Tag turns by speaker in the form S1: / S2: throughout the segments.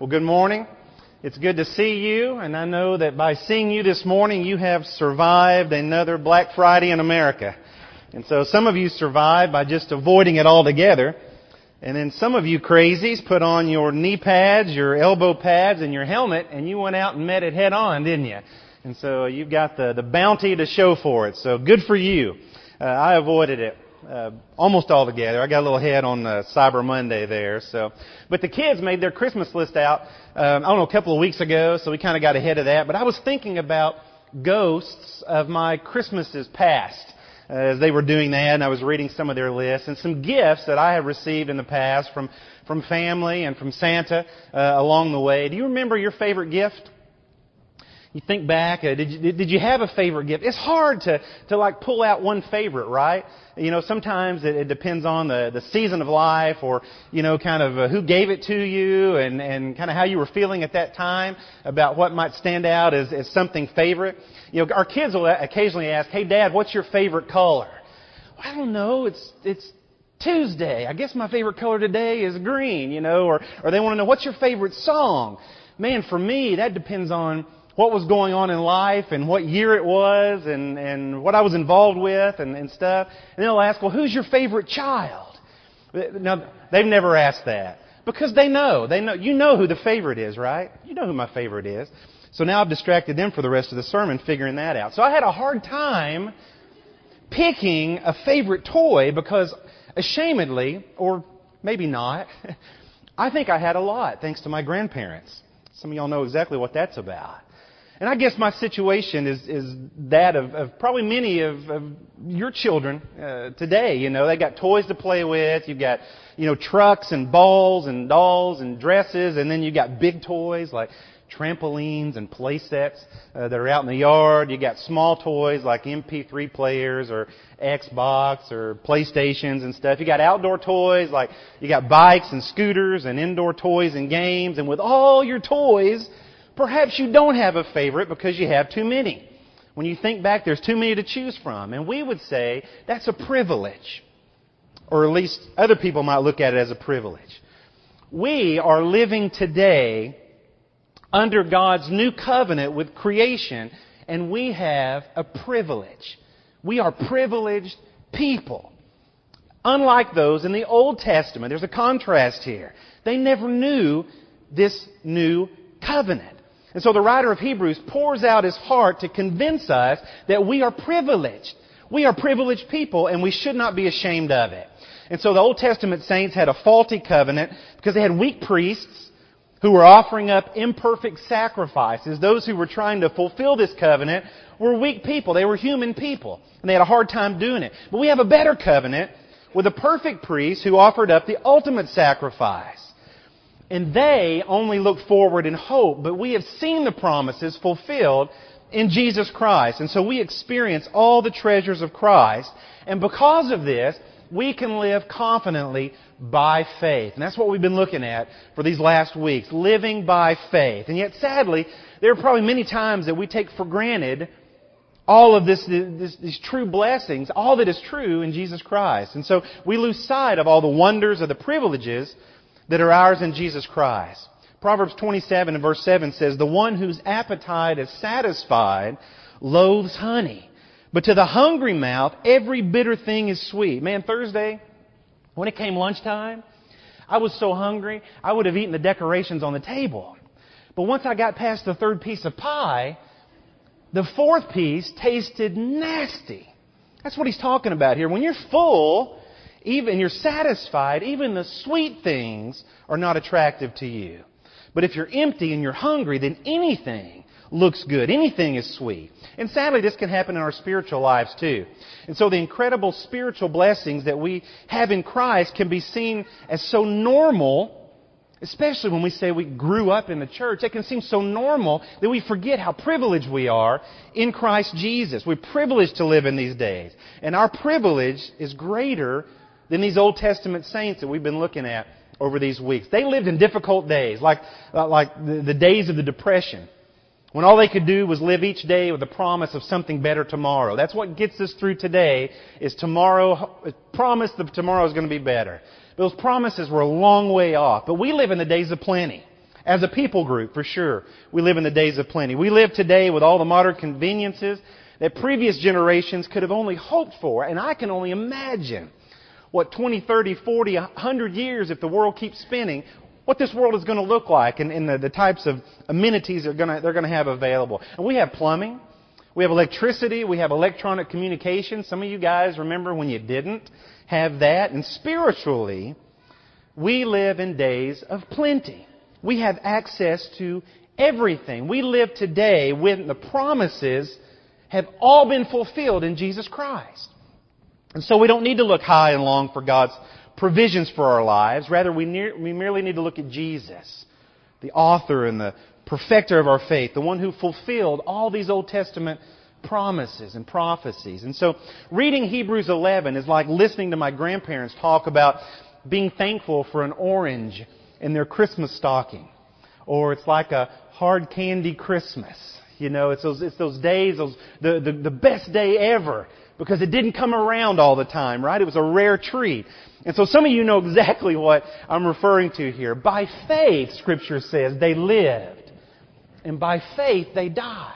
S1: Well, good morning. It's good to see you, and I know that by seeing you this morning, you have survived another Black Friday in America. And so some of you survived by just avoiding it altogether. And then some of you crazies put on your knee pads, your elbow pads, and your helmet, and you went out and met it head on, didn't you? And so you've got the, the bounty to show for it. So good for you. Uh, I avoided it uh, almost all together. I got a little head on uh, Cyber Monday there. So, but the kids made their Christmas list out. Um, I don't know a couple of weeks ago, so we kind of got ahead of that. But I was thinking about ghosts of my Christmases past. Uh, as they were doing that, and I was reading some of their lists and some gifts that I have received in the past from from family and from Santa uh, along the way. Do you remember your favorite gift? You think back, uh, did, you, did you have a favorite gift? It's hard to, to like pull out one favorite, right? You know, sometimes it, it depends on the, the season of life or, you know, kind of uh, who gave it to you and, and kind of how you were feeling at that time about what might stand out as, as something favorite. You know, our kids will occasionally ask, hey dad, what's your favorite color? Well, I don't know, it's, it's Tuesday. I guess my favorite color today is green, you know, or, or they want to know, what's your favorite song? Man, for me, that depends on what was going on in life and what year it was and, and what I was involved with and, and stuff. And they'll ask, well, who's your favorite child? Now, they've never asked that. Because they know. They know. You know who the favorite is, right? You know who my favorite is. So now I've distracted them for the rest of the sermon figuring that out. So I had a hard time picking a favorite toy because ashamedly, or maybe not, I think I had a lot thanks to my grandparents. Some of y'all know exactly what that's about. And I guess my situation is, is that of, of probably many of, of your children uh, today. You know, they got toys to play with. You've got, you know, trucks and balls and dolls and dresses, and then you got big toys like trampolines and play sets uh, that are out in the yard. You got small toys like MP3 players or Xbox or PlayStations and stuff. You got outdoor toys like you got bikes and scooters and indoor toys and games. And with all your toys, Perhaps you don't have a favorite because you have too many. When you think back, there's too many to choose from. And we would say that's a privilege. Or at least other people might look at it as a privilege. We are living today under God's new covenant with creation, and we have a privilege. We are privileged people. Unlike those in the Old Testament, there's a contrast here. They never knew this new covenant. And so the writer of Hebrews pours out his heart to convince us that we are privileged. We are privileged people and we should not be ashamed of it. And so the Old Testament saints had a faulty covenant because they had weak priests who were offering up imperfect sacrifices. Those who were trying to fulfill this covenant were weak people. They were human people. And they had a hard time doing it. But we have a better covenant with a perfect priest who offered up the ultimate sacrifice. And they only look forward in hope, but we have seen the promises fulfilled in Jesus Christ. And so we experience all the treasures of Christ. And because of this, we can live confidently by faith. And that's what we've been looking at for these last weeks. Living by faith. And yet sadly, there are probably many times that we take for granted all of this, this, these true blessings, all that is true in Jesus Christ. And so we lose sight of all the wonders of the privileges that are ours in Jesus Christ. Proverbs 27 and verse 7 says, The one whose appetite is satisfied loathes honey. But to the hungry mouth, every bitter thing is sweet. Man, Thursday, when it came lunchtime, I was so hungry, I would have eaten the decorations on the table. But once I got past the third piece of pie, the fourth piece tasted nasty. That's what he's talking about here. When you're full, even you're satisfied, even the sweet things are not attractive to you. But if you're empty and you're hungry, then anything looks good. Anything is sweet. And sadly, this can happen in our spiritual lives too. And so the incredible spiritual blessings that we have in Christ can be seen as so normal especially when we say we grew up in the church, it can seem so normal that we forget how privileged we are in Christ Jesus. We're privileged to live in these days. And our privilege is greater than these Old Testament saints that we've been looking at over these weeks. They lived in difficult days, like, uh, like the, the days of the Depression, when all they could do was live each day with the promise of something better tomorrow. That's what gets us through today, is tomorrow, promise that tomorrow is going to be better. Those promises were a long way off. But we live in the days of plenty. As a people group, for sure, we live in the days of plenty. We live today with all the modern conveniences that previous generations could have only hoped for. And I can only imagine what 20, 30, 40, 100 years, if the world keeps spinning, what this world is going to look like and, and the, the, types of amenities they're going, to, they're going to have available. And we have plumbing. We have electricity. We have electronic communication. Some of you guys remember when you didn't have that. And spiritually, we live in days of plenty. We have access to everything. We live today when the promises have all been fulfilled in Jesus Christ. And so we don't need to look high and long for God's provisions for our lives. Rather, we, near, we merely need to look at Jesus, the author and the perfecter of our faith, the one who fulfilled all these Old Testament promises and prophecies. And so reading Hebrews 11 is like listening to my grandparents talk about being thankful for an orange in their Christmas stocking. Or it's like a hard candy Christmas. You know, it's those, it's those days, those, the, the, the best day ever because it didn't come around all the time, right? It was a rare treat. And so some of you know exactly what I'm referring to here. By faith, Scripture says, they lived. And by faith, they died.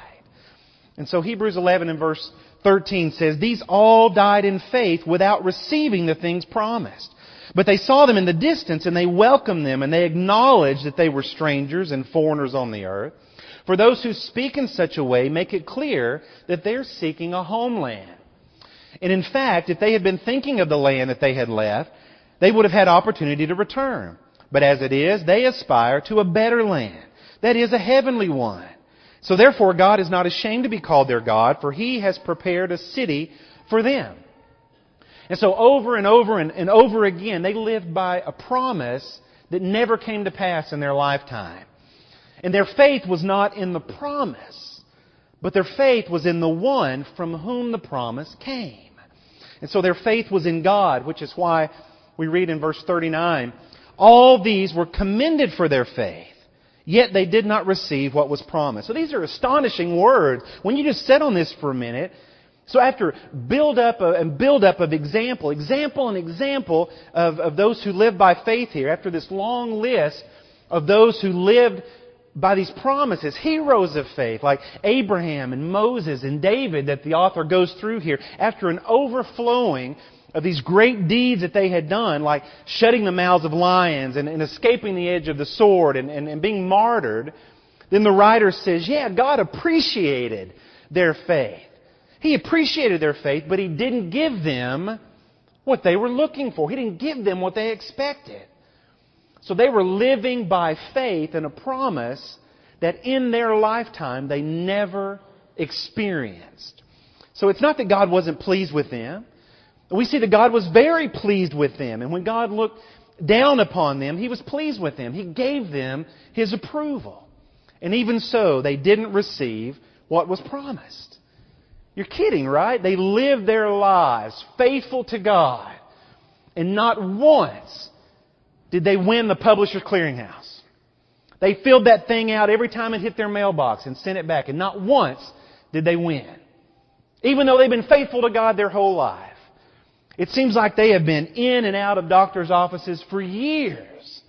S1: And so Hebrews 11 and verse 13 says, These all died in faith without receiving the things promised. But they saw them in the distance and they welcomed them and they acknowledged that they were strangers and foreigners on the earth. For those who speak in such a way make it clear that they're seeking a homeland. And in fact, if they had been thinking of the land that they had left, they would have had opportunity to return. But as it is, they aspire to a better land. That is a heavenly one. So therefore, God is not ashamed to be called their God, for He has prepared a city for them. And so over and over and, and over again, they lived by a promise that never came to pass in their lifetime. And their faith was not in the promise, but their faith was in the one from whom the promise came. And so their faith was in God, which is why we read in verse 39, all these were commended for their faith, yet they did not receive what was promised. So these are astonishing words. When you just sit on this for a minute, so after build up and build up of example, example and example of, of those who live by faith here, after this long list of those who lived by these promises, heroes of faith like Abraham and Moses and David that the author goes through here, after an overflowing of these great deeds that they had done, like shutting the mouths of lions and, and escaping the edge of the sword and, and, and being martyred, then the writer says, yeah, God appreciated their faith. He appreciated their faith, but He didn't give them what they were looking for. He didn't give them what they expected. So they were living by faith in a promise that in their lifetime they never experienced. So it's not that God wasn't pleased with them. We see that God was very pleased with them. And when God looked down upon them, He was pleased with them. He gave them His approval. And even so, they didn't receive what was promised. You're kidding, right? They lived their lives faithful to God. And not once did they win the Publisher's Clearinghouse. They filled that thing out every time it hit their mailbox and sent it back. And not once did they win. Even though they've been faithful to God their whole life. It seems like they have been in and out of doctors' offices for years.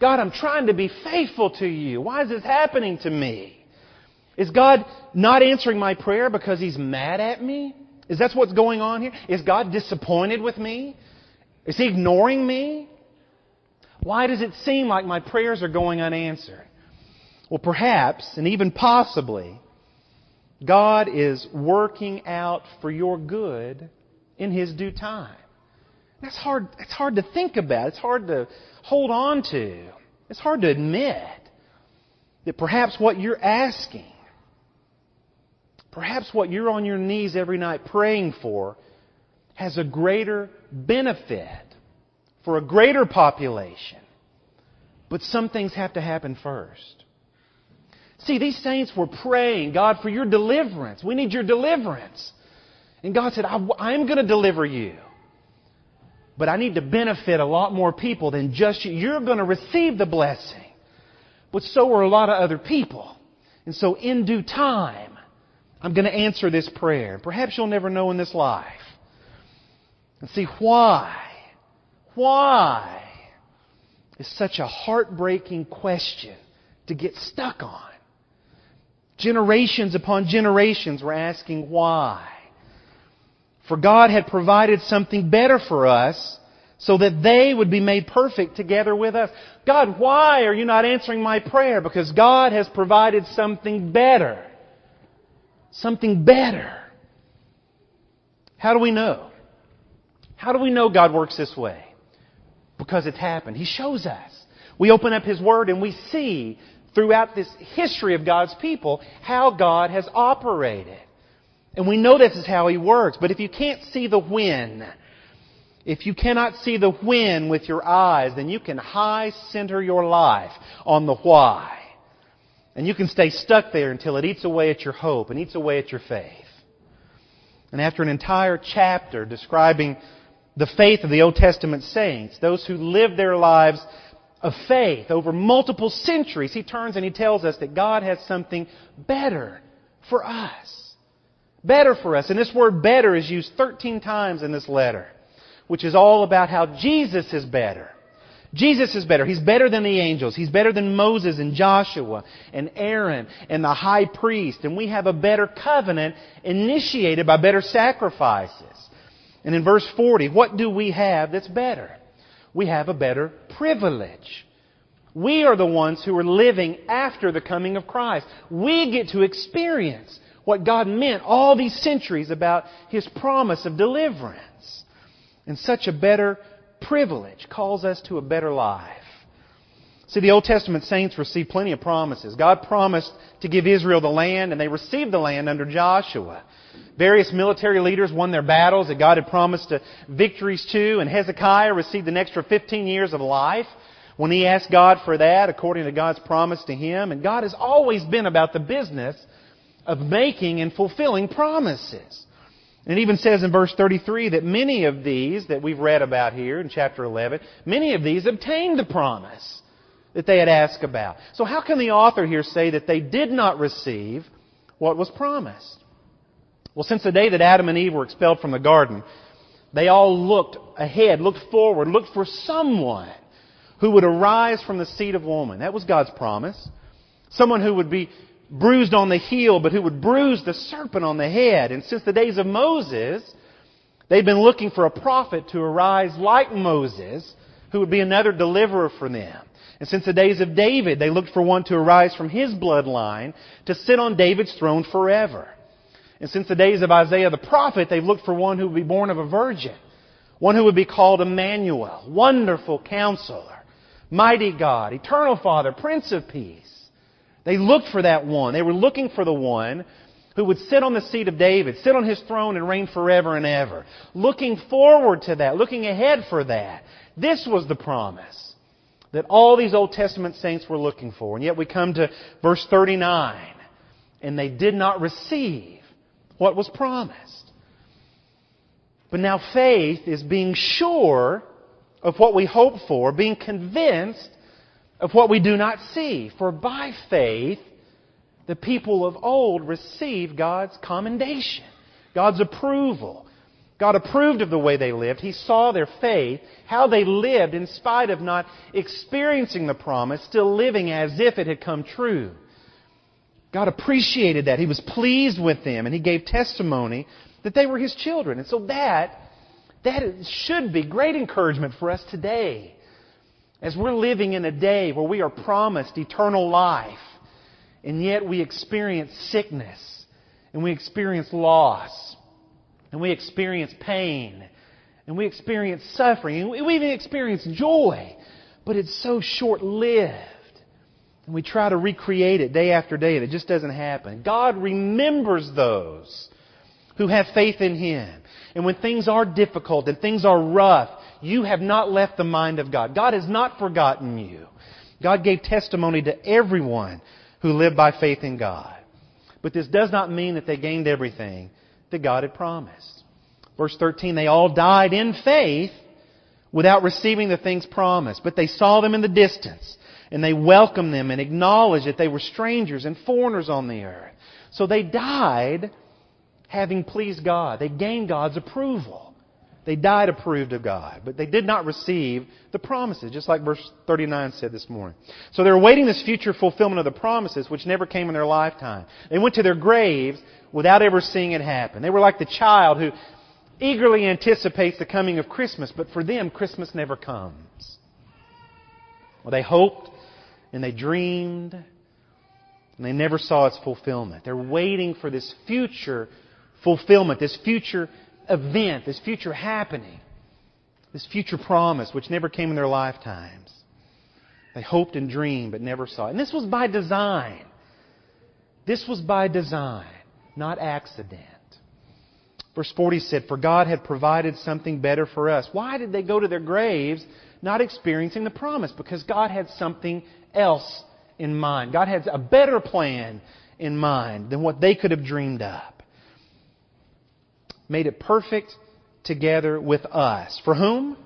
S1: God, I'm trying to be faithful to you. Why is this happening to me? Is God not answering my prayer because He's mad at me? Is that what's going on here? Is God disappointed with me? Is He ignoring me? Why does it seem like my prayers are going unanswered? Well, perhaps, and even possibly, God is working out for your good in His due time. That's hard, it's hard to think about. It's hard to hold on to. It's hard to admit that perhaps what you're asking, perhaps what you're on your knees every night praying for, has a greater benefit for a greater population. But some things have to happen first. See, these saints were praying, God, for your deliverance. We need your deliverance. And God said, I'm going to deliver you. But I need to benefit a lot more people than just you. You're going to receive the blessing. But so are a lot of other people. And so in due time, I'm going to answer this prayer. Perhaps you'll never know in this life. And see why why? Is such a heartbreaking question to get stuck on. Generations upon generations were asking why. For God had provided something better for us so that they would be made perfect together with us. God, why are you not answering my prayer? Because God has provided something better. Something better. How do we know? How do we know God works this way? Because it's happened. He shows us. We open up His Word and we see throughout this history of God's people how God has operated. And we know this is how He works. But if you can't see the when, if you cannot see the when with your eyes, then you can high center your life on the why. And you can stay stuck there until it eats away at your hope and eats away at your faith. And after an entire chapter describing the faith of the Old Testament saints, those who lived their lives of faith over multiple centuries, he turns and he tells us that God has something better for us. Better for us. And this word better is used 13 times in this letter which is all about how Jesus is better. Jesus is better. He's better than the angels. He's better than Moses and Joshua and Aaron and the high priest. And we have a better covenant initiated by better sacrifices. And in verse 40, what do we have that's better? We have a better privilege. We are the ones who are living after the coming of Christ. We get to experience what God meant all these centuries about His promise of deliverance. And such a better privilege calls us to a better life. See, the Old Testament saints received plenty of promises. God promised to give Israel the land, and they received the land under Joshua. Various military leaders won their battles that God had promised to victories to, and Hezekiah received an extra 15 years of life when he asked God for that, according to God's promise to him. And God has always been about the business of making and fulfilling promises. And it even says in verse 33 that many of these that we've read about here in chapter 11, many of these obtained the promise that they had asked about. So how can the author here say that they did not receive what was promised? Well, since the day that Adam and Eve were expelled from the garden, they all looked ahead, looked forward, looked for someone who would arise from the seed of woman. That was God's promise. Someone who would be bruised on the heel, but who would bruise the serpent on the head. And since the days of Moses, they've been looking for a prophet to arise like Moses, who would be another deliverer for them. And since the days of David, they looked for one to arise from his bloodline to sit on David's throne forever. And since the days of Isaiah the prophet, they've looked for one who would be born of a virgin. One who would be called Emmanuel, Wonderful Counselor, Mighty God, Eternal Father, Prince of Peace. They looked for that one. They were looking for the one who would sit on the seat of David, sit on his throne and reign forever and ever. Looking forward to that, looking ahead for that. This was the promise that all these Old Testament saints were looking for. And yet we come to verse 39, and they did not receive what was promised. But now faith is being sure of what we hope for, being convinced of what we do not see. For by faith, the people of old received God's commendation, God's approval. God approved of the way they lived. He saw their faith, how they lived in spite of not experiencing the promise, still living as if it had come true. God appreciated that. He was pleased with them, and He gave testimony that they were His children. And so that, that should be great encouragement for us today. As we're living in a day where we are promised eternal life, and yet we experience sickness, and we experience loss, and we experience pain, and we experience suffering, and we even experience joy, but it's so short lived. And we try to recreate it day after day, and it just doesn't happen. God remembers those who have faith in Him. And when things are difficult and things are rough you have not left the mind of God. God has not forgotten you. God gave testimony to everyone who lived by faith in God. But this does not mean that they gained everything that God had promised. Verse 13, they all died in faith without receiving the things promised, but they saw them in the distance, and they welcomed them and acknowledged that they were strangers and foreigners on the earth. So they died having pleased God. They gained God's approval. They died approved of God, but they did not receive the promises, just like verse 39 said this morning. So they're awaiting this future fulfillment of the promises, which never came in their lifetime. They went to their graves without ever seeing it happen. They were like the child who eagerly anticipates the coming of Christmas, but for them, Christmas never comes. Well, they hoped and they dreamed and they never saw its fulfillment. They're waiting for this future fulfillment, this future event, this future happening, this future promise which never came in their lifetimes. They hoped and dreamed but never saw it. And this was by design. This was by design, not accident. Verse 40 said, For God had provided something better for us. Why did they go to their graves not experiencing the promise? Because God had something else in mind. God had a better plan in mind than what they could have dreamed up made it perfect together with us. For whom?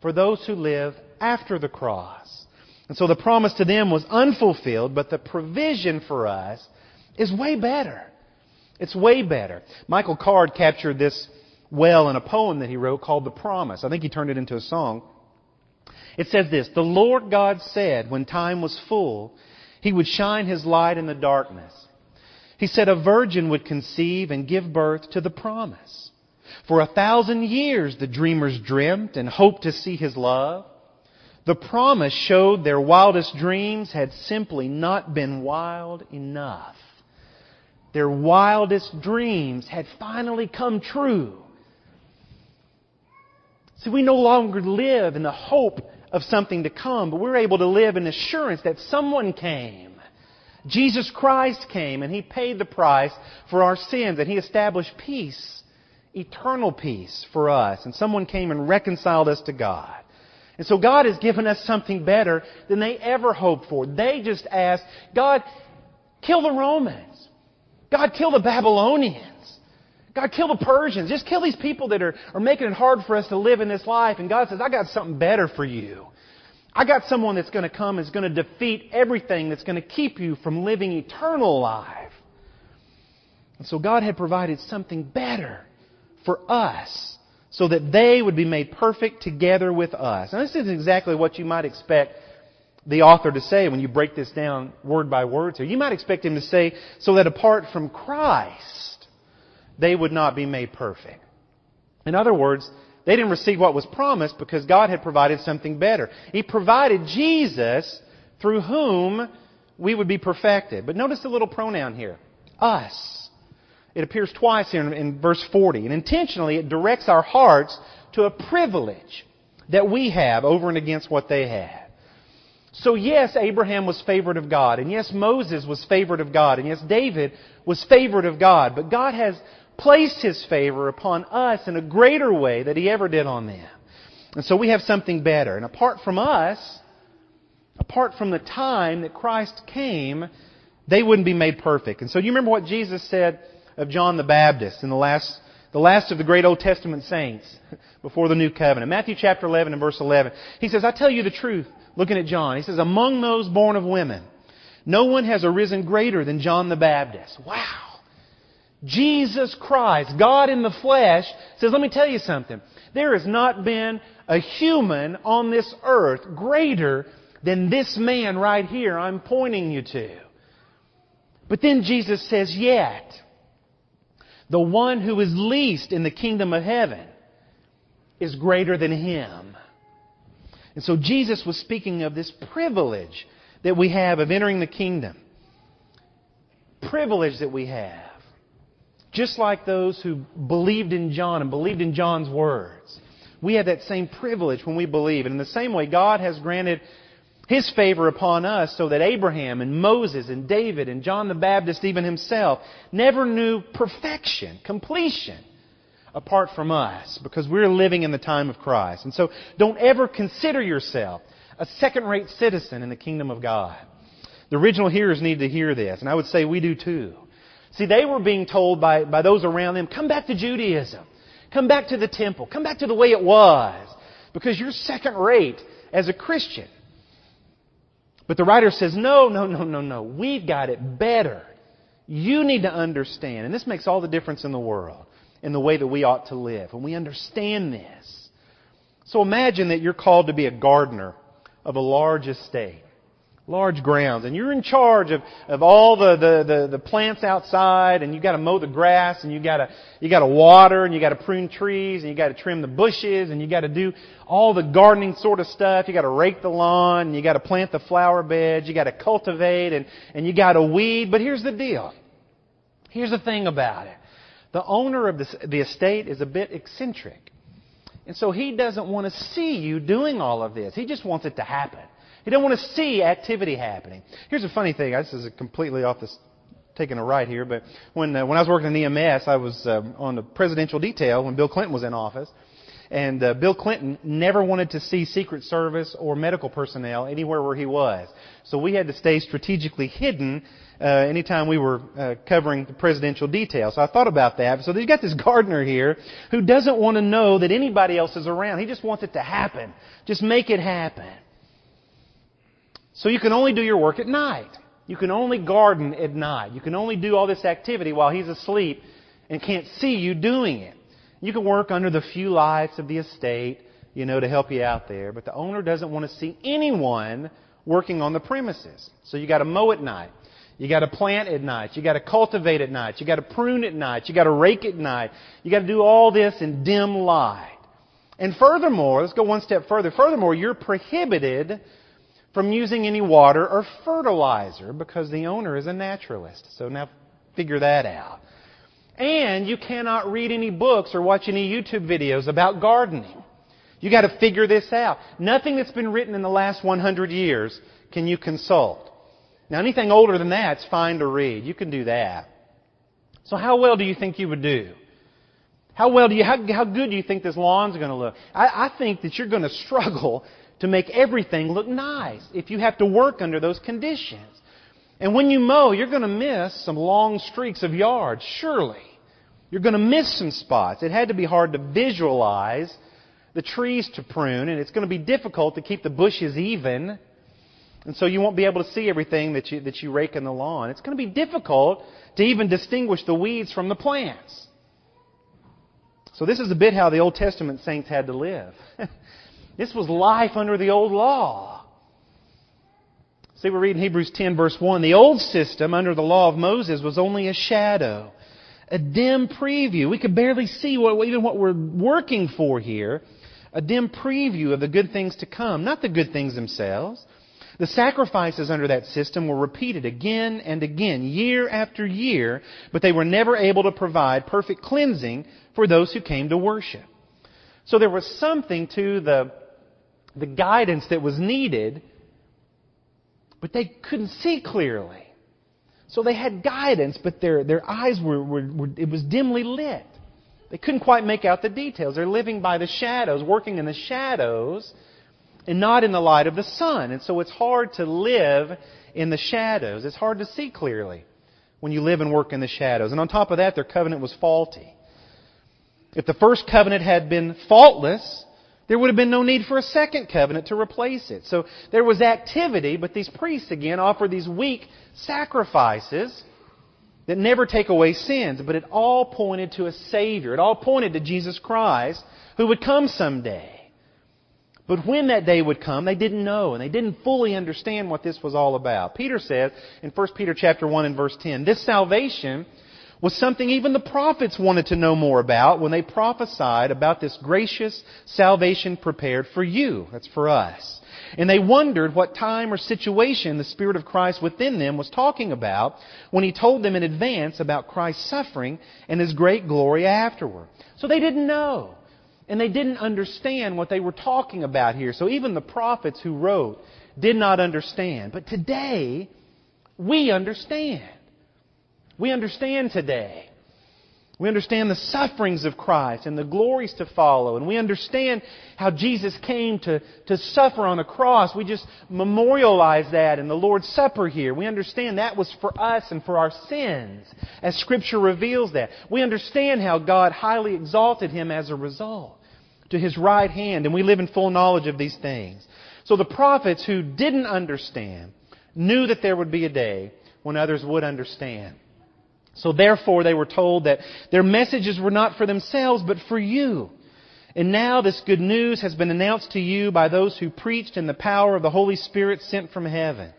S1: For those who live after the cross. And so the promise to them was unfulfilled, but the provision for us is way better. It's way better. Michael Card captured this well in a poem that he wrote called The Promise. I think he turned it into a song. It says this The Lord God said, when time was full, He would shine His light in the darkness. He said a virgin would conceive and give birth to the promise. For a thousand years the dreamers dreamt and hoped to see his love. The promise showed their wildest dreams had simply not been wild enough. Their wildest dreams had finally come true. See, we no longer live in the hope of something to come, but we're able to live in assurance that someone came Jesus Christ came and He paid the price for our sins and He established peace, eternal peace for us. And someone came and reconciled us to God. And so God has given us something better than they ever hoped for. They just asked, God, kill the Romans. God, kill the Babylonians. God, kill the Persians. Just kill these people that are, are making it hard for us to live in this life. And God says, I got something better for you. I got someone that's going to come and is going to defeat everything that's going to keep you from living eternal life. And so God had provided something better for us so that they would be made perfect together with us. Now this isn't exactly what you might expect the author to say when you break this down word by word here. You might expect him to say, so that apart from Christ, they would not be made perfect. In other words, they didn't receive what was promised because God had provided something better. He provided Jesus through whom we would be perfected. But notice the little pronoun here. Us. It appears twice here in, in verse 40. And intentionally it directs our hearts to a privilege that we have over and against what they had. So yes, Abraham was favored of God, and yes, Moses was favored of God, and yes, David was favored of God, but God has placed His favor upon us in a greater way than He ever did on them. And so we have something better. And apart from us, apart from the time that Christ came, they wouldn't be made perfect. And so you remember what Jesus said of John the Baptist in the last, the last of the great Old Testament saints before the new covenant. Matthew chapter 11 and verse 11. He says, I tell you the truth, looking at John. He says, among those born of women, no one has arisen greater than John the Baptist. Wow. Jesus Christ, God in the flesh, says, let me tell you something. There has not been a human on this earth greater than this man right here I'm pointing you to. But then Jesus says, yet, the one who is least in the kingdom of heaven is greater than him. And so Jesus was speaking of this privilege that we have of entering the kingdom. Privilege that we have. Just like those who believed in John and believed in John's words. We have that same privilege when we believe. And in the same way, God has granted His favor upon us so that Abraham and Moses and David and John the Baptist, even himself, never knew perfection, completion, apart from us because we're living in the time of Christ. And so don't ever consider yourself a second rate citizen in the kingdom of God. The original hearers need to hear this, and I would say we do too. See, they were being told by, by those around them, come back to Judaism. Come back to the temple. Come back to the way it was. Because you're second rate as a Christian. But the writer says, no, no, no, no, no. We've got it better. You need to understand, and this makes all the difference in the world. in the way that we ought to live. And we understand this. So imagine that you're called to be a gardener of a large estate large grounds and you're in charge of, of all the, the, the, the plants outside and you gotta mow the grass and you gotta, you gotta water and you gotta prune trees and you gotta trim the bushes and you gotta do all the gardening sort of stuff. You gotta rake the lawn and you gotta plant the flower beds. You gotta cultivate and, and you gotta weed. But here's the deal. Here's the thing about it. The owner of the, the estate is a bit eccentric. And so he doesn't want to see you doing all of this. He just wants it to happen. He doesn't want to see activity happening. Here's a funny thing. This is completely off this, taking a right here, but when, uh, when I was working in EMS, I was uh, on the presidential detail when Bill Clinton was in office. And uh, Bill Clinton never wanted to see Secret Service or medical personnel anywhere where he was. So we had to stay strategically hidden uh, anytime we were uh, covering the presidential detail. So I thought about that. So you've got this gardener here who doesn't want to know that anybody else is around. He just wants it to happen. Just make it happen. So you can only do your work at night. You can only garden at night. You can only do all this activity while he's asleep and can't see you doing it. You can work under the few lights of the estate, you know, to help you out there. But the owner doesn't want to see anyone working on the premises. So you got to mow at night. You got to plant at night. You got to cultivate at night. You got to prune at night. You got to rake at night. You got to do all this in dim light. And furthermore, let's go one step further. Furthermore, you're prohibited from using any water or fertilizer because the owner is a naturalist. So now figure that out. And you cannot read any books or watch any YouTube videos about gardening. You got to figure this out. Nothing that's been written in the last 100 years can you consult. Now anything older than that's fine to read. You can do that. So how well do you think you would do? How well do you, how, how good do you think this lawn's going to look? I, I think that you're going to struggle to make everything look nice if you have to work under those conditions. And when you mow, you're going to miss some long streaks of yards, surely. You're going to miss some spots. It had to be hard to visualize the trees to prune, and it's going to be difficult to keep the bushes even. And so you won't be able to see everything that you, that you rake in the lawn. It's going to be difficult to even distinguish the weeds from the plants. So this is a bit how the Old Testament saints had to live. This was life under the old law. See, we're reading Hebrews 10 verse 1, the old system under the law of Moses was only a shadow, a dim preview. We could barely see what, even what we're working for here. A dim preview of the good things to come, not the good things themselves. The sacrifices under that system were repeated again and again, year after year, but they were never able to provide perfect cleansing for those who came to worship. So there was something to the the guidance that was needed, but they couldn't see clearly. So they had guidance, but their, their eyes were, were, were, it was dimly lit. They couldn't quite make out the details. They're living by the shadows, working in the shadows, and not in the light of the sun. And so it's hard to live in the shadows. It's hard to see clearly when you live and work in the shadows. And on top of that, their covenant was faulty. If the first covenant had been faultless, there would have been no need for a second covenant to replace it. So there was activity, but these priests again offer these weak sacrifices that never take away sins, but it all pointed to a Savior. It all pointed to Jesus Christ who would come someday. But when that day would come, they didn't know and they didn't fully understand what this was all about. Peter says in 1 Peter chapter 1 and verse 10, this salvation was something even the prophets wanted to know more about when they prophesied about this gracious salvation prepared for you. That's for us. And they wondered what time or situation the Spirit of Christ within them was talking about when He told them in advance about Christ's suffering and His great glory afterward. So they didn't know. And they didn't understand what they were talking about here. So even the prophets who wrote did not understand. But today, we understand. We understand today. We understand the sufferings of Christ and the glories to follow. And we understand how Jesus came to, to suffer on a cross. We just memorialize that in the Lord's Supper here. We understand that was for us and for our sins, as Scripture reveals that. We understand how God highly exalted Him as a result to His right hand, and we live in full knowledge of these things. So the prophets who didn't understand knew that there would be a day when others would understand. So therefore they were told that their messages were not for themselves, but for you. And now this good news has been announced to you by those who preached in the power of the Holy Spirit sent from heaven.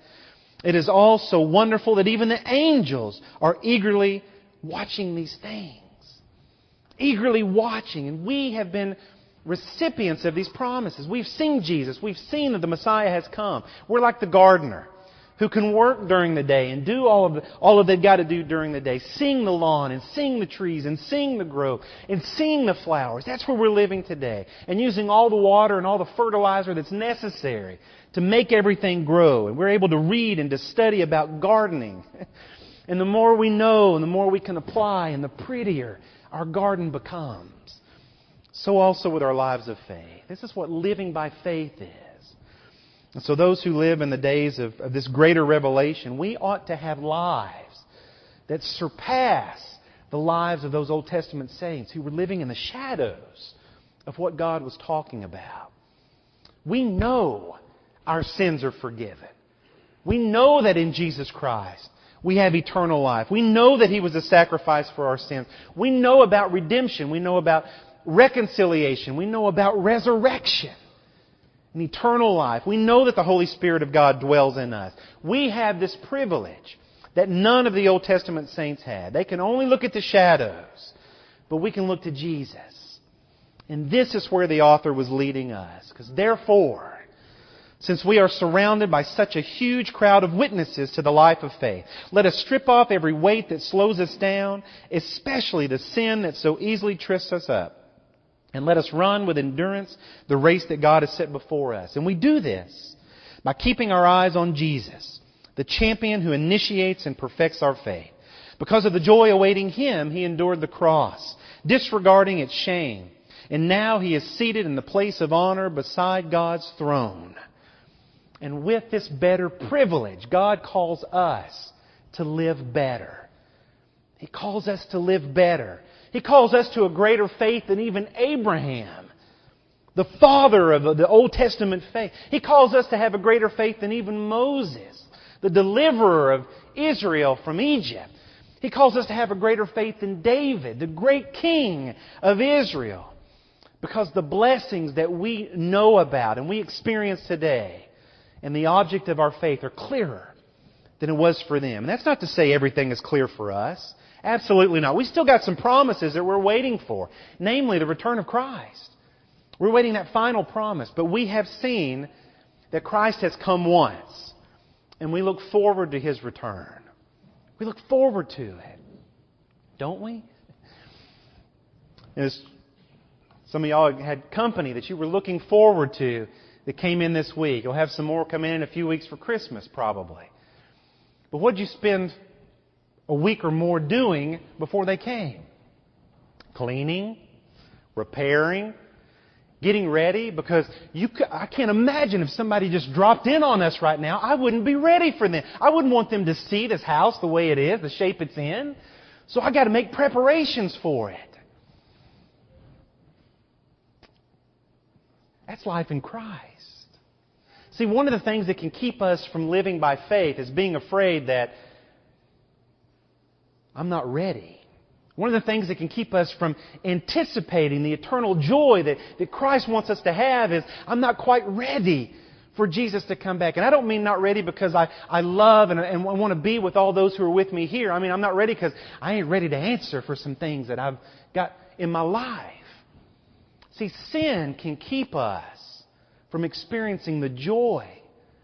S1: It is all so wonderful that even the angels are eagerly watching these things. Eagerly watching. And we have been recipients of these promises. We've seen Jesus. We've seen that the Messiah has come. We're like the gardener who can work during the day and do all of, the, all of they've got to do during the day. Sing the lawn and sing the trees and sing the grove and sing the flowers. That's where we're living today. And using all the water and all the fertilizer that's necessary to make everything grow. And we're able to read and to study about gardening. and the more we know and the more we can apply and the prettier our garden becomes. So also with our lives of faith. This is what living by faith is. And so those who live in the days of, of this greater revelation, we ought to have lives that surpass the lives of those Old Testament saints who were living in the shadows of what God was talking about. We know our sins are forgiven. We know that in Jesus Christ we have eternal life. We know that He was a sacrifice for our sins. We know about redemption. We know about reconciliation. We know about resurrection and eternal life. We know that the Holy Spirit of God dwells in us. We have this privilege that none of the Old Testament saints had. They can only look at the shadows, but we can look to Jesus. And this is where the author was leading us. Because therefore, since we are surrounded by such a huge crowd of witnesses to the life of faith, let us strip off every weight that slows us down, especially the sin that so easily trips us up and let us run with endurance the race that God has set before us. And we do this by keeping our eyes on Jesus, the champion who initiates and perfects our faith. Because of the joy awaiting him, he endured the cross, disregarding its shame. And now he is seated in the place of honor beside God's throne. And with this better privilege, God calls us to live better. He calls us to live better. He calls us to a greater faith than even Abraham, the father of the Old Testament faith. He calls us to have a greater faith than even Moses, the deliverer of Israel from Egypt. He calls us to have a greater faith than David, the great king of Israel. Because the blessings that we know about and we experience today and the object of our faith are clearer than it was for them. And that's not to say everything is clear for us. Absolutely not. We still got some promises that we're waiting for, namely the return of Christ. We're waiting that final promise, but we have seen that Christ has come once, and we look forward to His return. We look forward to it, don't we? As some of y'all had company that you were looking forward to that came in this week. You'll have some more come in in a few weeks for Christmas, probably. But what did you spend a week or more doing before they came. Cleaning, repairing, getting ready because you, I can't imagine if somebody just dropped in on us right now, I wouldn't be ready for them. I wouldn't want them to see this house the way it is, the shape it's in. So I got to make preparations for it. That's life in Christ. See, one of the things that can keep us from living by faith is being afraid that I'm not ready. One of the things that can keep us from anticipating the eternal joy that, that Christ wants us to have is I'm not quite ready for Jesus to come back. And I don't mean not ready because I, I love and, and I want to be with all those who are with me here. I mean, I'm not ready because I ain't ready to answer for some things that I've got in my life. See, sin can keep us from experiencing the joy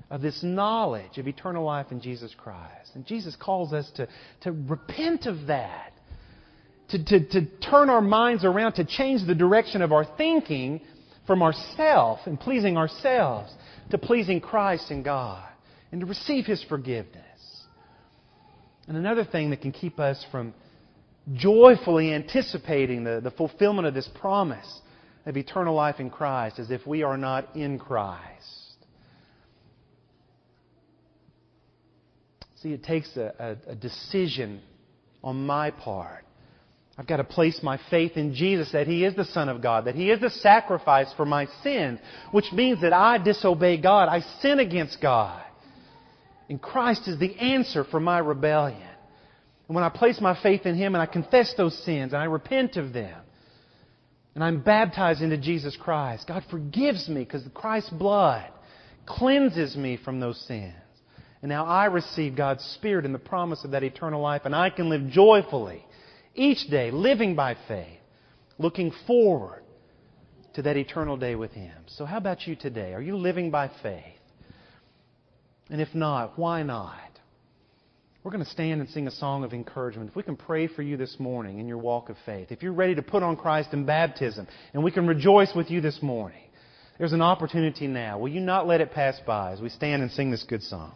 S1: of this knowledge of eternal life in Jesus Christ. And Jesus calls us to, to repent of that, to, to, to turn our minds around, to change the direction of our thinking from ourself and pleasing ourselves to pleasing Christ and God, and to receive His forgiveness. And another thing that can keep us from joyfully anticipating the, the fulfillment of this promise of eternal life in Christ is if we are not in Christ. See, it takes a, a, a decision on my part. I've got to place my faith in Jesus that He is the Son of God, that He is the sacrifice for my sins, which means that I disobey God. I sin against God. And Christ is the answer for my rebellion. And when I place my faith in Him and I confess those sins and I repent of them, and I'm baptized into Jesus Christ, God forgives me because Christ's blood cleanses me from those sins. And now I receive God's Spirit and the promise of that eternal life, and I can live joyfully each day, living by faith, looking forward to that eternal day with Him. So, how about you today? Are you living by faith? And if not, why not? We're going to stand and sing a song of encouragement. If we can pray for you this morning in your walk of faith, if you're ready to put on Christ in baptism, and we can rejoice with you this morning, there's an opportunity now. Will you not let it pass by as we stand and sing this good song?